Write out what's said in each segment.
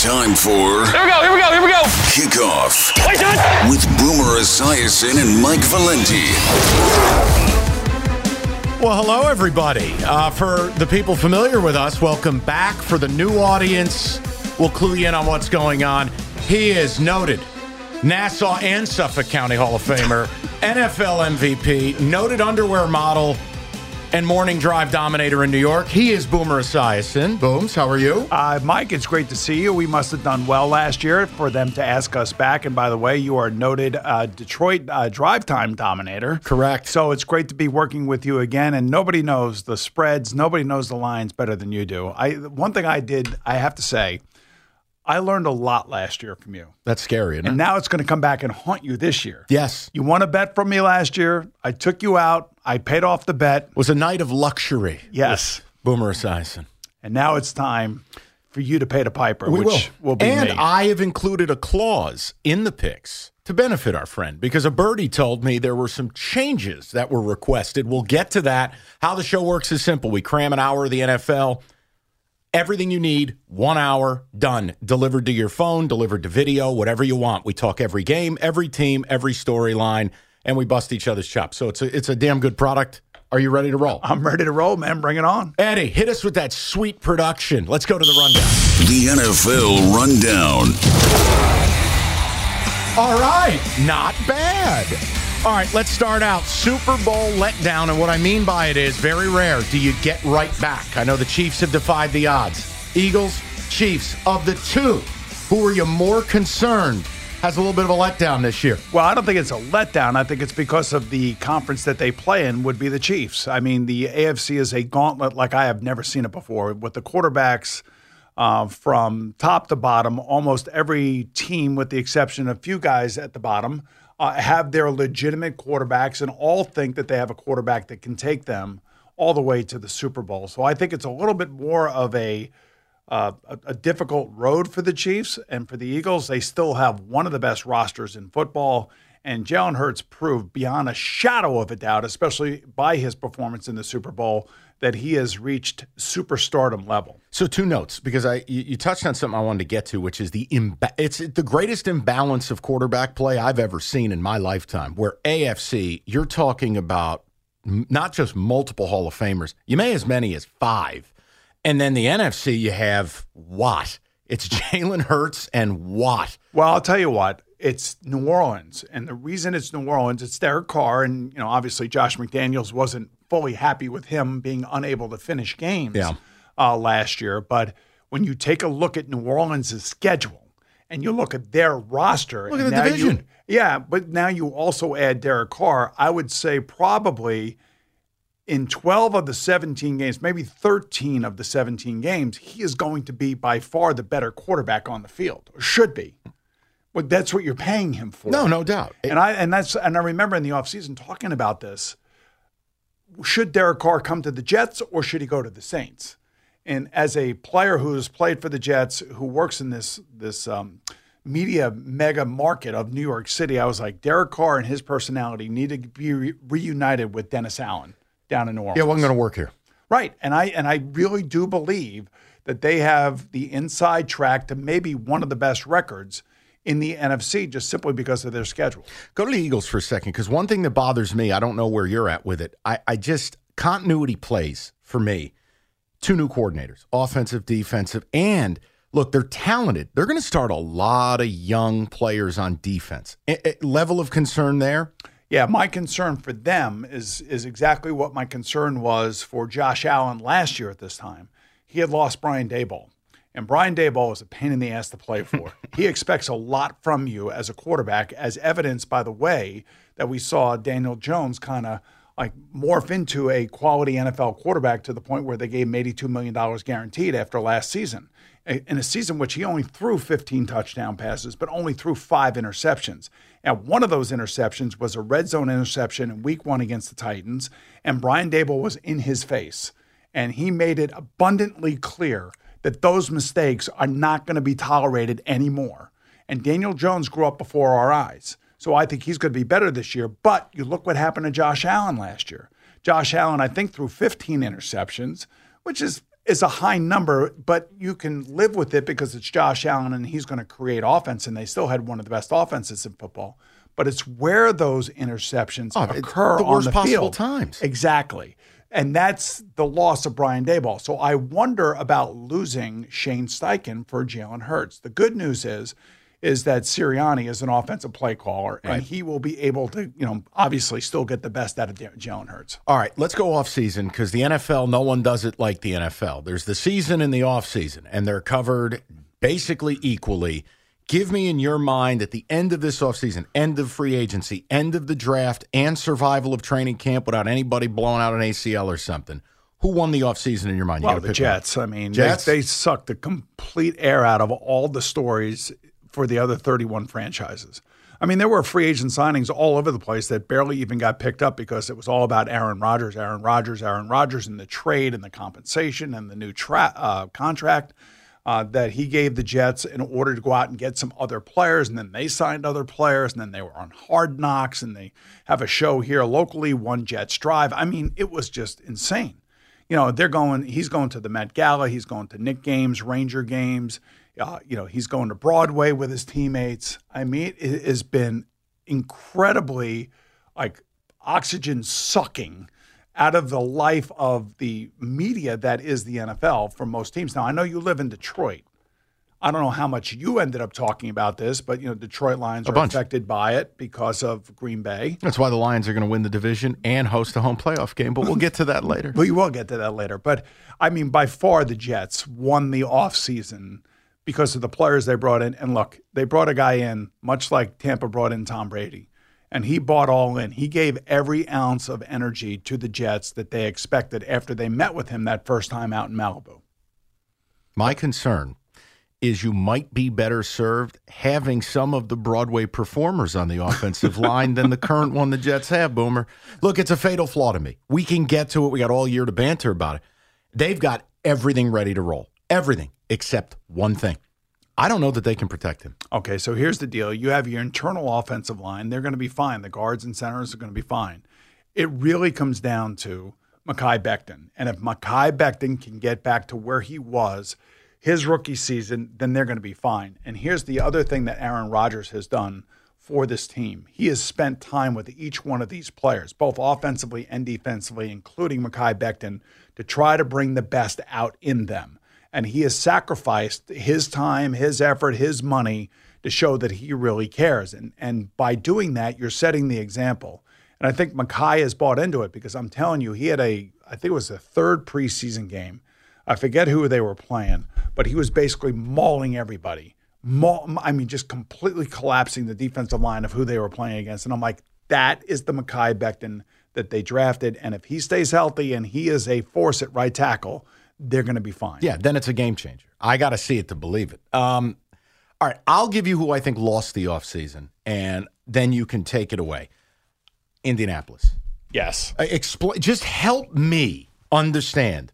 Time for Here we go, here we go, here we go. kickoff Wait, it. with Boomer Esiason and Mike Valenti. Well, hello, everybody. Uh, for the people familiar with us, welcome back. For the new audience, we'll clue you in on what's going on. He is noted Nassau and Suffolk County Hall of Famer, NFL MVP, noted underwear model, and morning drive dominator in New York. He is Boomer Esiason. Booms, how are you? Uh, Mike, it's great to see you. We must have done well last year for them to ask us back. And by the way, you are noted uh, Detroit uh, drive time dominator. Correct. So it's great to be working with you again. And nobody knows the spreads, nobody knows the lines better than you do. I one thing I did, I have to say, I learned a lot last year from you. That's scary, isn't it? And now it's going to come back and haunt you this year. yes. You won a bet from me last year. I took you out. I paid off the bet. was a night of luxury. Yes. Boomer Esiason. And now it's time for you to pay the piper, We which will, be and me. I have included a clause in the picks to benefit our friend because a birdie told me there were some changes that were requested. We'll get to that. How the show works is simple. We cram an hour of the NFL. Everything you need, one hour, done. Delivered to your phone, delivered to video, whatever you want. We talk every game, every team, every storyline, and we bust each other's chops. So it's a, it's a damn good product. Are you ready to roll? I'm ready to roll, man. Bring it on. Eddie, hit us with that sweet production. Let's go to the rundown. The NFL Rundown. All right, not bad. All right, let's start out. Super Bowl letdown, and what I mean by it is very rare. Do you get right back? I know the Chiefs have defied the odds. Eagles, Chiefs, of the two, who are you more concerned has a little bit of a letdown this year? Well, I don't think it's a letdown. I think it's because of the conference that they play in would be the Chiefs. I mean, the AFC is a gauntlet like I have never seen it before with the quarterbacks uh, from top to bottom. Almost every team, with the exception of a few guys at the bottom, uh, have their legitimate quarterbacks and all think that they have a quarterback that can take them all the way to the Super Bowl. So I think it's a little bit more of a uh, a, a difficult road for the Chiefs and for the Eagles. They still have one of the best rosters in football. And Jalen Hurts proved beyond a shadow of a doubt, especially by his performance in the Super Bowl, that he has reached superstardom level. So two notes because I you, you touched on something I wanted to get to, which is the imba- it's the greatest imbalance of quarterback play I've ever seen in my lifetime. Where AFC, you're talking about m- not just multiple Hall of Famers, you may as many as five, and then the NFC you have Watt. It's Jalen Hurts and Watt. Well, I'll tell you what, it's New Orleans. And the reason it's New Orleans, it's Derek Carr. And, you know, obviously Josh McDaniels wasn't fully happy with him being unable to finish games Yeah. uh, last year. But when you take a look at New Orleans' schedule and you look at their roster, Look at the now you- division. yeah, but now you also add Derek Carr, I would say probably in 12 of the 17 games, maybe 13 of the 17 games, he is going to be by far the better quarterback on the field, or should be. But that's what you're paying him for. No, no doubt. And I and that's and I remember in the offseason talking about this. Should Derek Carr come to the Jets or should he go to the Saints? And as a player who has played for the Jets, who works in this this um, media mega market of New York City, I was like, Derek Carr and his personality need to be re- reunited with Dennis Allen down in New Orleans. yeah, it wasn't going to work here. Right. And I and I really do believe that they have the inside track to maybe one of the best records in the NFC just simply because of their schedule. Go to the Eagles for a second because one thing that bothers me, I don't know where you're at with it. I, I just continuity plays for me. Two new coordinators, offensive, defensive, and look, they're talented. They're going to start a lot of young players on defense. Level of concern there. Yeah, my concern for them is is exactly what my concern was for Josh Allen last year at this time. He had lost Brian Daboll. And Brian Daboll is a pain in the ass to play for. he expects a lot from you as a quarterback, as evidenced by the way that we saw Daniel Jones kind of like morph into a quality NFL quarterback to the point where they gave him $82 million guaranteed after last season. In a season which he only threw 15 touchdown passes, but only threw five interceptions. And one of those interceptions was a red zone interception in week one against the Titans. And Brian Daboll was in his face. And he made it abundantly clear that those mistakes are not going to be tolerated anymore. And Daniel Jones grew up before our eyes. So I think he's going to be better this year. But you look what happened to Josh Allen last year. Josh Allen, I think, threw 15 interceptions, which is is a high number, but you can live with it because it's Josh Allen and he's going to create offense, and they still had one of the best offenses in football. But it's where those interceptions Oh, occur the on worst the possible field. times. Exactly. And that's the loss of Brian Daboll. So I wonder about losing Shane Steichen for Jalen Hurts. The good news is, is that Sirianni is an offensive play caller, and he will be able to, you know, obviously still get the best out of Jalen Hurts. All right, let's go off season because the NFL, no one does it like the NFL. There's the season and the off season, and they're covered basically equally. Give me in your mind at the end of this offseason, end of free agency, end of the draft, and survival of training camp without anybody blowing out an ACL or something. Who won the offseason in your mind? You Well, the. Jets. I mean, Jets? They, they sucked the complete air out of all the stories for the other 31 franchises. I mean, there were free agent signings all over the place that barely even got picked up because it was all about Aaron Rodgers, Aaron Rodgers, Aaron Rodgers, and the trade and the compensation and the new tra- uh, contract uh, that he gave the Jets in order to go out and get some other players. And then they signed other players, and then they were on hard knocks, and they have a show here locally, One Jets Drive. I mean, it was just insane you know, they're going, he's going to the Met Gala, he's going to Knick games, Ranger games, uh, you know, he's going to Broadway with his teammates. I mean, it has been incredibly like oxygen sucking out of the life of the media that is the NFL for most teams. Now, I know you live in Detroit. I don't know how much you ended up talking about this, but you know, Detroit Lions are bunch. affected by it because of Green Bay. That's why the Lions are going to win the division and host a home playoff game, but we'll get to that later. We will get to that later. But I mean, by far the Jets won the offseason because of the players they brought in. And look, they brought a guy in, much like Tampa brought in Tom Brady. And he bought all in. He gave every ounce of energy to the Jets that they expected after they met with him that first time out in Malibu. My concern is you might be better served having some of the Broadway performers on the offensive line than the current one the Jets have, Boomer. Look, it's a fatal flaw to me. We can get to it. We got all year to banter about it. They've got everything ready to roll. Everything except one thing. I don't know that they can protect him. Okay, so here's the deal. You have your internal offensive line. They're going to be fine. The guards and centers are going to be fine. It really comes down to Mekhi Becton. And if Mekhi Becton can get back to where he was his rookie season, then they're going to be fine. And here's the other thing that Aaron Rodgers has done for this team. He has spent time with each one of these players, both offensively and defensively, including Mekhi Becton, to try to bring the best out in them. And he has sacrificed his time, his effort, his money to show that he really cares. And, and by doing that, you're setting the example. And I think Mekhi has bought into it because I'm telling you, he had a, I think it was the third preseason game. I forget who they were playing, but he was basically mauling everybody. Maul, I mean, just completely collapsing the defensive line of who they were playing against. And I'm like, that is the Mekhi Becton that they drafted. And if he stays healthy and he is a force at right tackle, they're going to be fine. Yeah, then it's a game changer. I got to see it to believe it. Um, all right, I'll give you who I think lost the offseason, and then you can take it away. Indianapolis. Yes. Uh, Expl- just help me understand.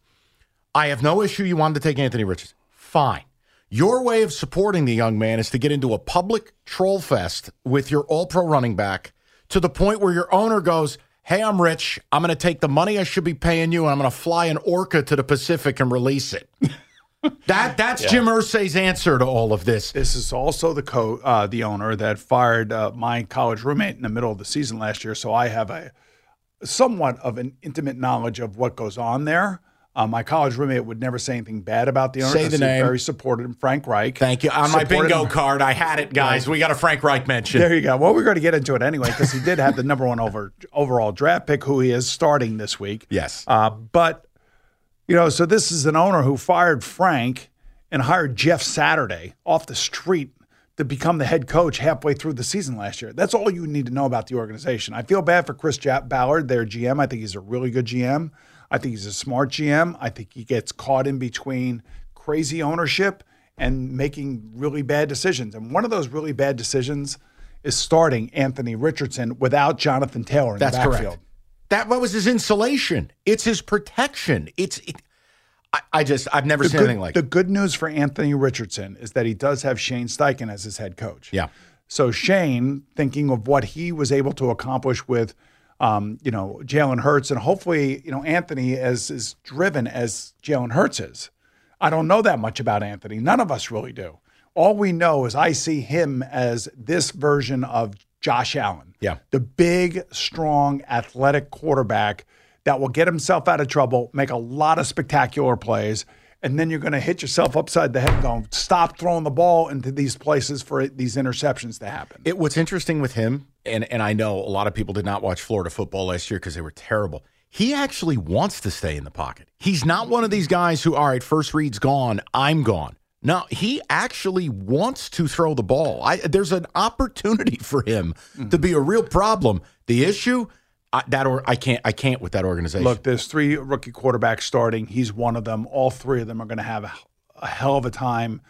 I have no issue you wanted to take Anthony Richardson. Fine. Your way of supporting the young man is to get into a public troll fest with your all pro running back to the point where your owner goes, Hey, I'm rich. I'm going to take the money I should be paying you and I'm going to fly an orca to the Pacific and release it. that That's Jim Irsay's answer to all of this. This is also the co uh, the owner that fired uh, my college roommate in the middle of the season last year. So I have a somewhat of an intimate knowledge of what goes on there. Uh, my college roommate would never say anything bad about the owner. Say the name. Very supportive. Frank Reich. Thank you. On my bingo him. card, I had it, guys. We got a Frank Reich mention. There you go. Well, we're going to get into it anyway because he did have the number one over overall draft pick, who he is starting this week. Yes. Uh, but you know, so this is an owner who fired Frank and hired Jeff Saturday off the street to become the head coach halfway through the season last year. That's all you need to know about the organization. I feel bad for Chris Ballard, their GM. I think he's a really good GM. I think he's a smart GM. I think he gets caught in between crazy ownership and making really bad decisions. And one of those really bad decisions is starting Anthony Richardson without Jonathan Taylor in That's the backfield. correct. That what was his insulation. It's his protection. It's. It, I, I just I've never The seen good, anything like. the it. good news for Anthony Richardson is that he does have Shane Steichen as his head coach. Yeah. So Shane, thinking of what he was able to accomplish with, um, you know, Jalen Hurts, and hopefully, you know, Anthony as as driven as Jalen Hurts is. I don't know that much about Anthony. None of us really do. All we know is I see him as this version of Josh Allen. Yeah. The big, strong, athletic quarterback that will get himself out of trouble, make a lot of spectacular plays, and then you're going to hit yourself upside the head going, stop throwing the ball into these places for these interceptions to happen. It, what's interesting with him, and and I know a lot of people did not watch Florida football last year because they were terrible. He actually wants to stay in the pocket. He's not one of these guys who, all right, first read's gone, I'm gone. No, he actually wants to throw the ball. I, there's an opportunity for him to be a real problem. The issue I, that or I can't I can't with that organization. Look, there's three rookie quarterbacks starting. He's one of them. All three of them are going to have a, a hell of a time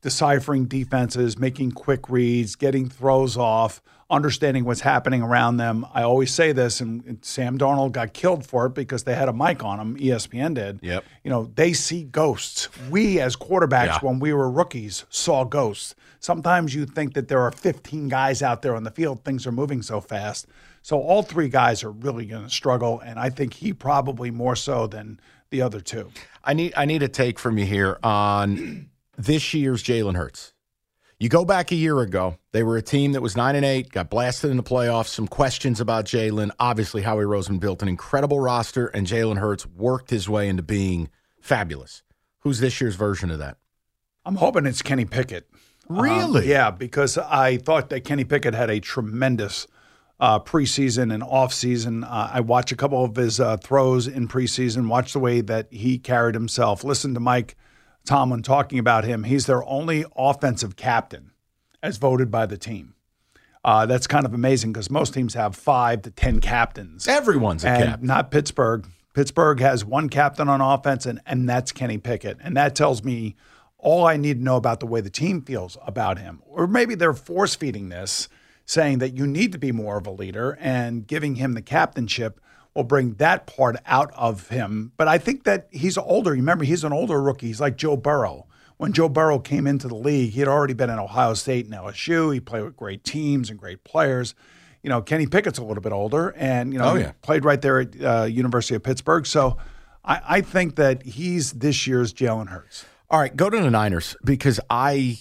deciphering defenses, making quick reads, getting throws off, understanding what's happening around them. I always say this, and, and Sam Darnold got killed for it because they had a mic on him. ESPN did. Yep. You know, they see ghosts. We, as quarterbacks, Yeah. when we were rookies, saw ghosts. Sometimes you think that there are 15 guys out there on the field. Things are moving so fast. So all three guys are really going to struggle, and I think he probably more so than the other two. I need I need a take from you here on this year's Jalen Hurts. You go back a year ago, they were a team that was nine and eight, got blasted in the playoffs. Some questions about Jalen. Obviously, Howie Roseman built an incredible roster, and Jalen Hurts worked his way into being fabulous. Who's this year's version of that? I'm hoping it's Kenny Pickett. Um, Really? yeah, because I thought that Kenny Pickett had a tremendous uh, preseason and offseason. Uh, I watched a couple of his uh, throws in preseason, watched the way that he carried himself, listened to Mike Tomlin talking about him. He's their only offensive captain as voted by the team. Uh, that's kind of amazing because most teams have five to 10 captains. Everyone's a and cap. not Pittsburgh. Pittsburgh has one captain on offense, and, and that's Kenny Pickett. And that tells me all I need to know about the way the team feels about him. Or maybe they're force feeding this, saying that you need to be more of a leader, and giving him the captainship will bring that part out of him. But I think that he's older. Remember, he's an older rookie. He's like Joe Burrow. When Joe Burrow came into the league, he had already been in Ohio State and LSU. He played with great teams and great players. You know, Kenny Pickett's a little bit older, and you know, Oh, yeah. played right there at uh, University of Pittsburgh. So, I, I think that he's this year's Jalen Hurts. All right, go to the Niners because I,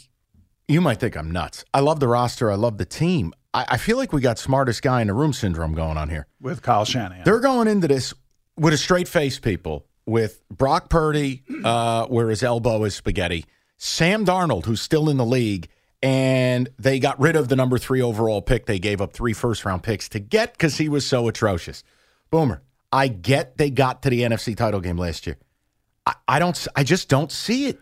you might think I'm nuts. I love the roster. I love the team. I, I feel like we got smartest guy in the room syndrome going on here. with Kyle Shanahan. They're going into this with a straight face, people, with Brock Purdy, uh, where his elbow is spaghetti, Sam Darnold, who's still in the league, and they got rid of the number three overall pick. They gave up three first round picks to get because he was so atrocious. Boomer, I get they got to the NFC title game last year. I, I don't. I just don't see it.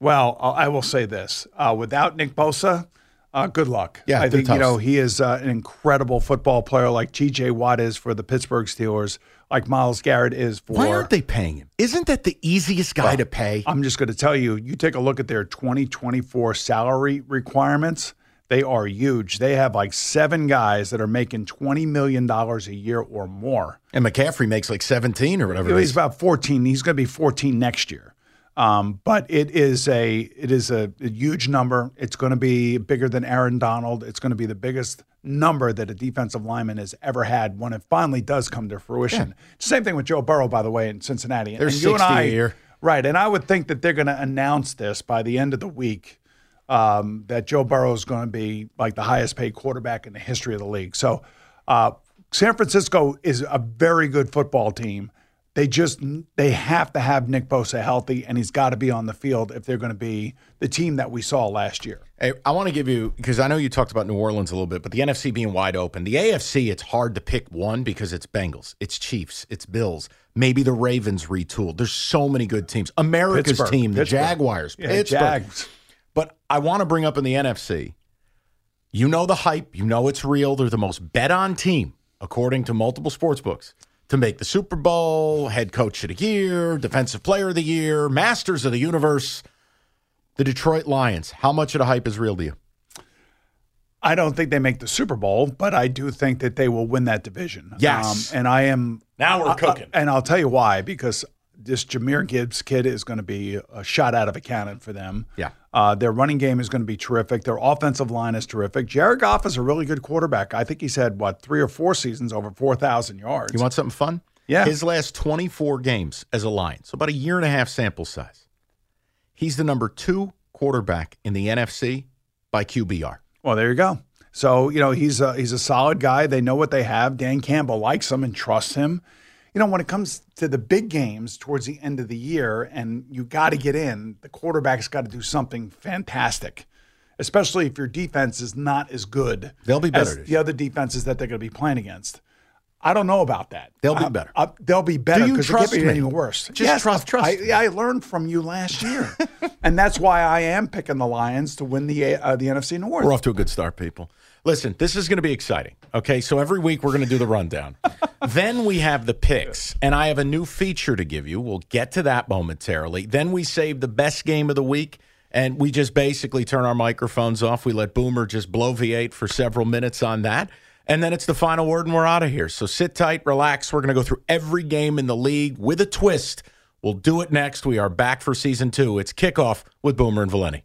Well, I I will say this: uh, without Nick Bosa, uh, good luck. Yeah, I think you know he is uh, an incredible football player, like T.J. Watt is for the Pittsburgh Steelers, like Myles Garrett is for. Why aren't they paying him? Isn't that the easiest guy to pay? I'm just going to tell you, you take a look at their 2024 salary requirements. They are huge. They have like seven guys that are making $20 million a year or more. and McCaffrey makes like 17 or whatever. He's is. about 14. He's going to be 14 next year. Um, but it is a it is a, a huge number. It's going to be bigger than Aaron Donald. It's going to be the biggest number that a defensive lineman has ever had when it finally does come to fruition. Same thing with Joe Burrow, by the way, in Cincinnati. They're and you and 60 a I, year. right? And I would think that they're going to announce this by the end of the week um, that Joe Burrow is going to be like the highest paid quarterback in the history of the league. So, uh, San Francisco is a very good football team. They just they have to have Nick Bosa healthy, and he's got to be on the field if they're going to be the team that we saw last year. Hey, I want to give you because I know you talked about New Orleans a little bit, but the NFC being wide open. The AFC, it's hard to pick one because it's Bengals, it's Chiefs, it's Bills, maybe the Ravens retooled. There's so many good teams. America's Pittsburgh. team, the Pittsburgh. Jaguars, Yeah, Pittsburgh. Jags. But I want to bring up in the NFC You know the hype. You know it's real. They're the most bet on team, according to multiple sports books, to make the Super Bowl, head coach of the year, defensive player of the year, masters of the universe. The Detroit Lions. How much of the hype is real to you? I don't think they make the Super Bowl, but I do think that they will win that division. Um, and I am Now we're I- I- cooking. and I'll tell you why because this Jahmyr Gibbs kid is going to be a shot out of a cannon for them. Yeah. Uh, their running game is going to be terrific. Their offensive line is terrific. Jared Goff is a really good quarterback. I think he's had what three or four seasons over four thousand yards. You want something fun? Yeah. His last 24 games as a Lion, so about a year and a half sample size. He's the number two quarterback in the NFC by QBR. Well, there you go. So you know he's a, he's a solid guy. They know what they have. Dan Campbell likes him and trusts him. You know when it comes to the big games towards the end of the year, and you got to get in, the quarterback's got to do something fantastic, especially if your defense is not as good. They'll be better as the other defenses that they're going to be playing against. I don't know about that. They'll be better. I- they'll be better Do you because trust it can't be me? any worse. Just trust- trust I. I learned from you last year, and that's why I am picking the Lions to win the uh, the NFC North. We're off to a good start, people. Listen, this is going to be exciting. Okay, so every week we're going to do the rundown. then we have the picks, and I have a new feature to give you. We'll get to that momentarily. Then we save the best game of the week, and we just basically turn our microphones off. We let Boomer just blow V8 for several minutes on that. And then it's the final word, and we're out of here. So sit tight, relax. We're going to go through every game in the league with a twist. We'll do it next. We are back for season two. It's kickoff with Boomer and Valenti.